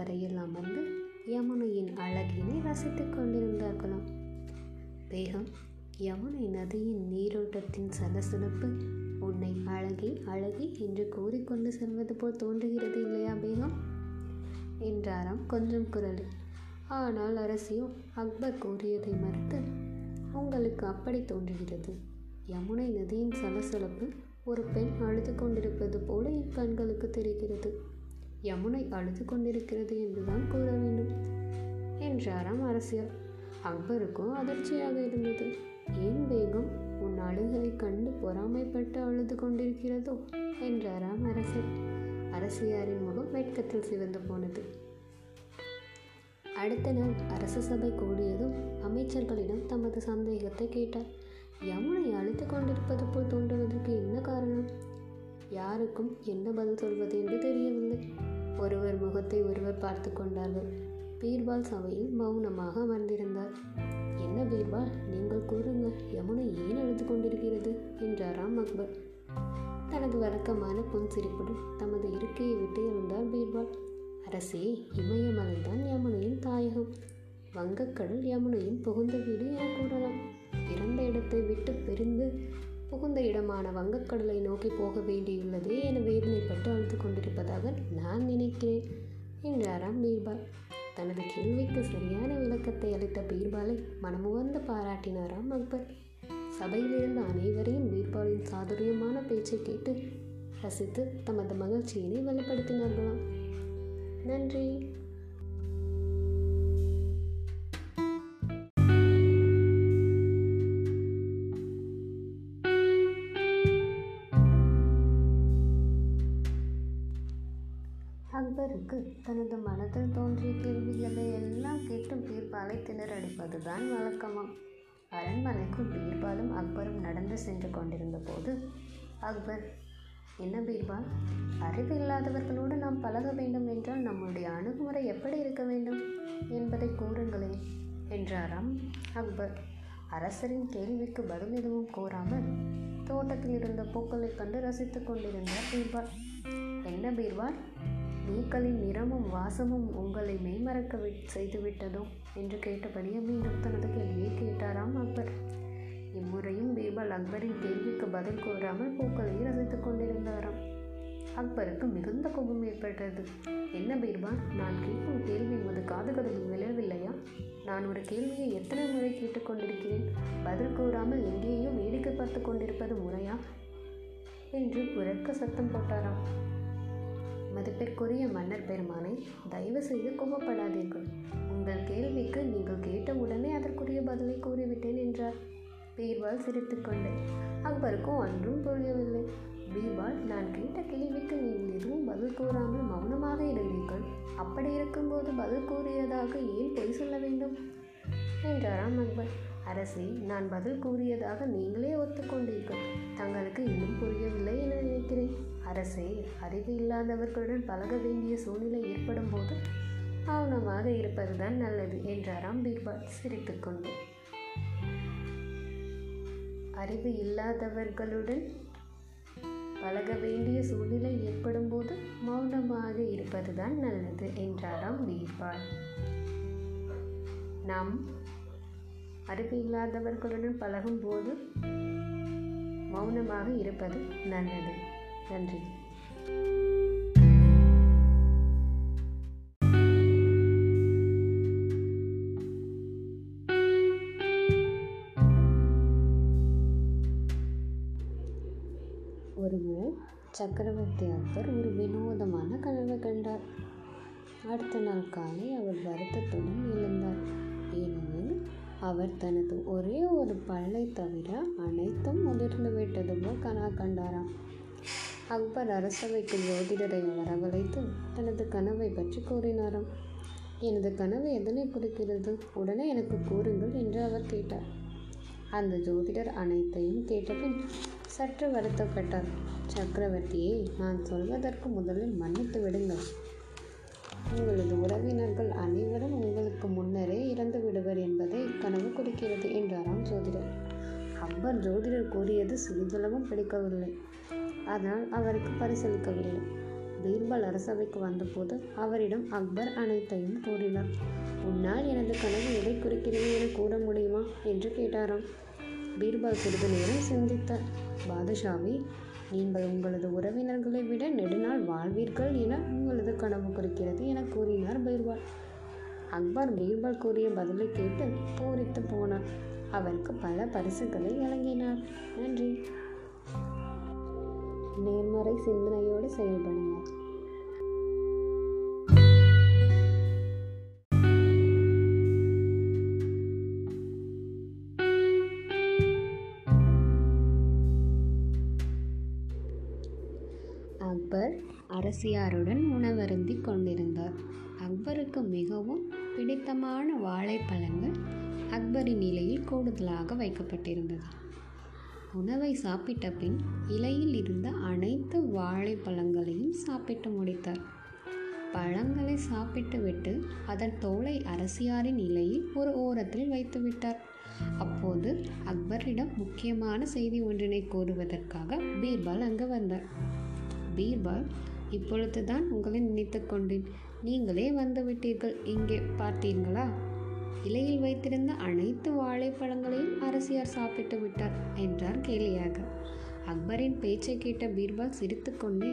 கரையில் அமர்ந்து யமுனையின் அழகினை ரசித்துக் கொண்டிருந்தார்களாம். பேகம் யமுனை நதியின் நீரோட்டத்தின் சலசலப்பு உன்னை அழகி அழகி என்று கூறிக்கொண்டு செல்வது போல் தோன்றுகிறது இல்லையா பேகம் என்றாராம் கொஞ்சம் குரலில். ஆனால் அரசியோ அக்பர் கூறியதை மறுத்து உங்களுக்கு அப்படி தோன்றுகிறது. யமுனை நதியின் சலசலப்பு ஒரு பெண் அழுது கொண்டிருப்பது போல என் கண்களுக்கு தெரிகிறது. யமுனை அழுது கொண்டிருக்கிறது என்றுதான் கூற வேண்டும் என்றாராம் அரசியல் அக்பருக்கும் அதிர்ச்சியாக இருந்தது. ஏன் வேகம் உன் அழுகை கண்டு பொறாமைப்பட்டு அழுது கொண்டிருக்கிறதோ? என்றாராம் அரசர். அரசியாரின் முகம் வெட்கத்தில் சிவந்து போனது. அடுத்த நாள் அரச சபை கூடியதும் அமைச்சர்களிடம் தமது சந்தேகத்தை கேட்டார். யமுனை அழுத்து கொண்டிருப்பது போல் தோன்றுவதற்கு என்ன காரணம்? யாருக்கும் என்ன பதில் சொல்வது என்று தெரியவில்லை. ஒருவர் முகத்தை ஒருவர் பார்த்து கொண்டார்கள். பீர்பால் சபையில் மௌனமாக அமர்ந்திருந்தார். என்ன பீர்பால் நீங்கள் கூறுங்கள் யமுனை ஏன் அழுது கொண்டிருக்கிறது? என்றாராம் அக்பர். தனது வழக்கமான புன்சிரிப்புடன் தமது இருக்கையை விட்டு எழுந்தார் பீர்பால். அரசே இமயமலைதான் யமுனையின் தாயகம். வங்கக்கடல் யமுனையின் புகுந்த வீடு என கூறலாம். இறந்த இடத்தை விட்டு பிரிந்து புகுந்த இடமான வங்கக்கடலை நோக்கி போக வேண்டியுள்ளதே என வேதனைப்பட்டு அழுது கொண்டிருப்பதாக நான் நினைக்கிறேன். என்றாராம் பீர்பால் தனது கேள்விக்கு சரியான விளக்கத்தை அளித்த பீர்பாலை மனமுகந்து பாராட்டினாராம் அக்பர் சபையில் இருந்த அனைவரையும் பீர்பாலின் சாதுரியமான பேச்சை கேட்டு ரசித்து தமது மகிழ்ச்சியினை வெளிப்படுத்தினார்களாம். நன்றி. அக்பருக்கு தனது மனதில் தோன்றிய கேள்விகளை எல்லாம் கேட்டும் பீர்பாலை திணறடிப்பதுதான் வழக்கமாம் அரண்மனைக்குள் பீர்பாலும் அக்பரும் நடந்து சென்று கொண்டிருந்த போது அக்பர் என்ன பீர்பால்? அறிவு இல்லாதவர்களோடு நாம் பழக வேண்டும் என்றால் நம்முடைய அணுகுமுறை எப்படி இருக்க வேண்டும்? என்பதை கூறுங்களேன் என்றாராம் அக்பர். அரசரின் கேள்விக்கு பதில் எதுவும் கூறாமல் தோட்டத்தில் இருந்த பூக்களைக் கண்டு ரசித்துக் கொண்டிருந்தார் பீர்பால். என்ன பீர்பால்? பூக்களின் நிறமும் வாசமும் உங்களை மெய்மறக்க வி செய்துவிட்டதோ? என்று கேட்டபடியே மீண்டும் தனது கேள்வியை கேட்டாராம் அக்பர். இம்முறையும் பீர்பால் அக்பரின் கேள்விக்கு பதில் கூறாமல் பூக்களை ரசித்துக் கொண்டிருந்தாராம். அக்பருக்கு மிகுந்த கோபம் ஏற்பட்டது. என்ன பீர்பால் நான் கேட்கும் கேள்வி உமது காதுகளில் விழவில்லையா நான் ஒரு கேள்வியை எத்தனை முறை கேட்டுக்கொண்டிருக்கிறேன் பதில் கூறாமல் எங்கேயும் வேடிக்கை பார்த்து கொண்டிருப்பது முறையா? என்று உரக்க சத்தம் போட்டாராம். மதிப்பிற்குரிய மன்னர் பெருமானை தயவு செய்து கோபப்படாதீர்கள். உங்கள் கேள்விக்கு நீங்கள் கேட்ட உடனே அதற்குரிய பதிலை கூறிவிட்டேன் என்றார். பீர்வால் சிரித்துக்கொண்டு அக்பருக்கும் ஒன்றும் புரியவில்லை. பீர்பால் நான் கேட்ட கேள்விக்கு நீங்கள் எதுவும் பதில் கூறாமல் மௌனமாக இருந்தீர்கள். அப்படி இருக்கும்போது பதில் கூறியதாக ஏன் பொய் சொல்ல வேண்டும்? என்றாராம் அக்பர். அரசி நான் பதில் கூறியதாக நீங்களே ஒத்துக்கொண்டீர்கள். தங்களுக்கு இன்னும் புரியவில்லை என நினைக்கிறேன். அரசே அறிவு இல்லாதவர்களுடன் பழக வேண்டிய சூழ்நிலை ஏற்படும் போது மௌனமாக இருப்பதுதான் நல்லது என்றாராம் பீர்பால் சிரித்துக்கொண்டு அறிவு இல்லாதவர்களுடன் பழக வேண்டிய சூழ்நிலை ஏற்படும் போது மௌனமாக இருப்பதுதான் நல்லது என்றாராம் பீர்பால். நாம் அறிவு இல்லாதவர்களுடன் பழகும் போது மௌனமாக இருப்பது நல்லது. நன்றி. ஒருமுறை சக்கரவர்த்தி அக்பர் ஒரு வினோதமான கனவு கண்டார். அடுத்த நாள் காலை அவர் வருத்தத்துடன் எழுந்தார். ஏனெனில் அவர் தனது ஒரே ஒரு பல்லை தவிர அனைத்தும் முதிர்ந்து விட்டது போல் கனா கண்டாராம். அக்பர் அரசவைக்கு ஜோதிடரை வரவழைத்து தனது கனவை பற்றி கூறினாராம். எனது கனவு எதனை குறிக்கிறது? உடனே எனக்கு கூறுங்கள் என்று அவர் கேட்டார். அந்த ஜோதிடர் அனைத்தையும் கேட்டபின் சற்று வருத்தப்பட்டார். சக்கரவர்த்தியை நான் சொல்வதற்கு முதலில் மன்னித்து விடுங்கள். உங்களது உறவினர்கள் அனைவரும் உங்களுக்கு முன்னரே இறந்து விடுவர் என்பதை கனவு குறிக்கிறது என்றாராம் ஜோதிடர். அப்பர் ஜோதிடர் கூறியது சிறிதளவும் பிடிக்கவில்லை. அதனால் அவருக்கு பரிசளிக்கவில்லை. பீர்பால் அரசவைக்கு வந்தபோது அவரிடம் அக்பர் அனைத்தையும் கூறினார். உன்னால் எனது கனவு எதை குறிக்கிறது என கூற முடியுமா? என்று கேட்டாராம். பீர்பால் சிறிது நேரம் சிந்தித்தார். பாதுஷாவி நீங்கள் உங்களது உறவினர்களை விட நெடுநாள் வாழ்வீர்கள் என உங்களது கனவு குறிக்கிறது என கூறினார் பீர்பால். அக்பர் பீர்பால் கூறிய பதிலை கேட்டு பூரித்து போனார். அவருக்கு பல பரிசுகளை வழங்கினார். நன்றி. நேர்மறை சிந்தனையோடு செயல்படுங்கள் அக்பர் அரசியாருடன் உணவருந்தி கொண்டிருந்தார். அக்பருக்கு மிகவும் பிடித்தமான வாழைப்பழங்கள் அக்பரின் நிலையில் கூடுதலாக வைக்கப்பட்டிருந்தது. உணவை சாப்பிட்ட பின் இலையில் இருந்த அனைத்து வாழைப்பழங்களையும் சாப்பிட்டு முடித்தார். பழங்களை சாப்பிட்டுவிட்டு அதன் தோலை அரசியாரின் இலையில் ஒரு ஓரத்தில் வைத்து விட்டார். அப்போது அக்பரிடம் முக்கியமான செய்தி ஒன்றினை கூறுவதற்காக பீர்பால் அங்கு வந்தார். பீர்பால் இப்பொழுதுதான் உங்களை நினைத்து கொண்டேன். நீங்களே வந்துவிட்டீர்கள் இங்கே பார்த்தீர்களா? இலையில் வைத்திருந்த அனைத்து வாழைப்பழங்களையும் அரசியார் சாப்பிட்டு விட்டார் என்றார் கேலியாக. அக்பரின் பேச்சை கேட்ட பீர்பால் சிரித்துக்கொண்டே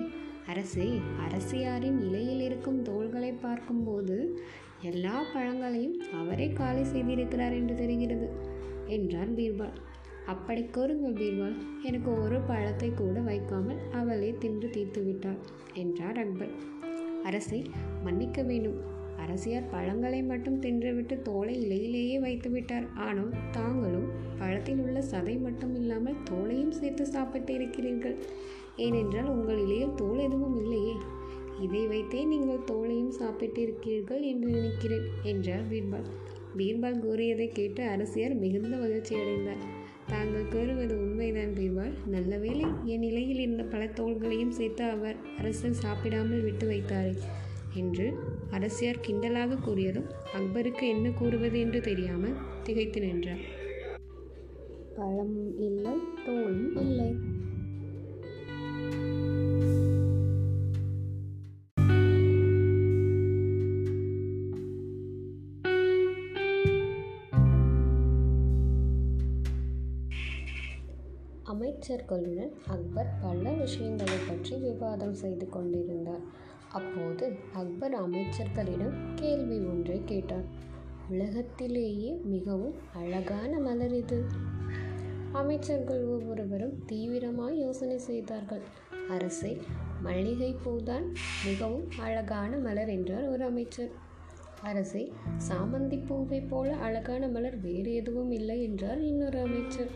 அரசே அரசியாரின் இலையில் இருக்கும் தோள்களை பார்க்கும்போது எல்லா பழங்களையும் அவரே காலி செய்திருக்கிறார் என்று தெரிகிறது என்றார் பீர்பால். அப்படி கூறுங்கள் பீர்பால் எனக்கு ஒரு பழத்தை கூட வைக்காமல் அவளே தின்று தீர்த்து விட்டாள் என்றார் அக்பர். அரசை மன்னிக்க வேண்டும். அரசியார் பழங்களை மட்டும் தின்றுவிட்டு தோலை இலையிலேயே வைத்து விட்டார். ஆனால் தாங்களும் பழத்தில் உள்ள சதை மட்டும் இல்லாமல் தோலையும் சேர்த்து சாப்பிட்டு இருக்கிறீர்கள். ஏனென்றால் உங்கள் இலையில் தோல் எதுவும் இல்லையே. இதை வைத்தே நீங்கள் தோலையும் சாப்பிட்டு இருக்கிறீர்கள் என்று நினைக்கிறேன் என்றார் பீர்பால். பீர்பால் கூறியதை கேட்டு அரசியார் மிகுந்த மகிழ்ச்சி அடைந்தார். தாங்கள் கூறுவது உண்மைதான் பீர்பால். நல்ல வேளை என் நிலையில் இருந்த பல தோள்களையும் சேர்த்து அவர் அரசர் சாப்பிடாமல் விட்டு வைத்தாரே. என்று அரசியார் கிண்டலாக கூறியதும் அக்பருக்கு என்ன கூறுவது என்று தெரியாமல் திகைத்து நின்றார். பழம் இல்லை தோலும் இல்லை. அமைச்சர்களுடன் அக்பர் பல விஷயங்களை பற்றி விவாதம் செய்து கொண்டிருந்தார். அப்போது அக்பர் அமைச்சர்களிடம் கேள்வி ஒன்றை கேட்டார். உலகத்திலேயே மிகவும் அழகான மலர் இது. அமைச்சர்கள் ஒவ்வொருவரும் தீவிரமாய் யோசனை செய்தார்கள். அரசே மல்லிகை பூதான் மிகவும் அழகான மலர் என்றார் ஒரு அமைச்சர். அரசே சாமந்தி பூவை போல அழகான மலர் வேறு எதுவும் இல்லை என்றார் இன்னொரு அமைச்சர்.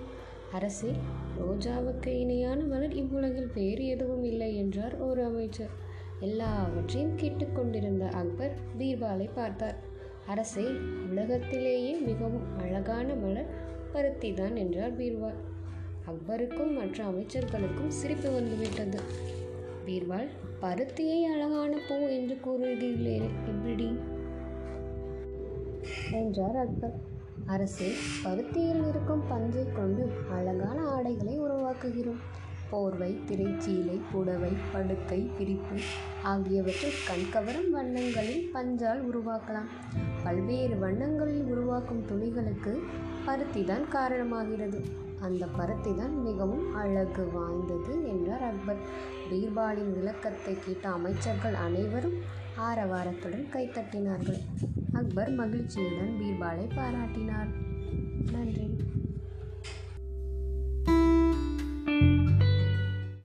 அரசே ரோஜாவுக்கு இணையான மலர் இவ்வுலகில் வேறு எதுவும் இல்லை என்றார் ஒரு அமைச்சர். எல்லாவற்றையும் கேட்டுக்கொண்டிருந்த அக்பர் பீர்பாலை பார்த்தார். அரசே உலகத்திலேயே மிகவும் அழகான மலர் பருத்திதான் என்றார் பீர்பால் அக்பருக்கும் மற்ற அமைச்சர்களுக்கும் சிரிப்பு வந்துவிட்டது. பீர்பால் பருத்தியை அழகான பூ என்று கூறுகிறீர்களே எப்படி என்றார் அக்பர். அரசே பருத்தியில் இருக்கும் பஞ்சை கொண்டு அழகான ஆடைகளை உருவாக்குகிறோம். போர்வை திரைச்சீலை புடவை படுக்கை விரிப்பு ஆகியவற்றை கண்கவரும் வண்ணங்களில் பஞ்சால் உருவாக்கலாம். பல்வேறு வண்ணங்களில் உருவாக்கும் துணிகளுக்கு பருத்தி தான் காரணமாகிறது. அந்த பருத்தி தான் மிகவும் அழகு வாய்ந்தது என்றார் அக்பர். பீர்பாலின் விளக்கத்தை கேட்ட அமைச்சர்கள் அனைவரும் ஆரவாரத்துடன் கைத்தட்டினார்கள் அக்பர் மகிழ்ச்சியுடன் பீர்பாலை பாராட்டினார். நன்றி.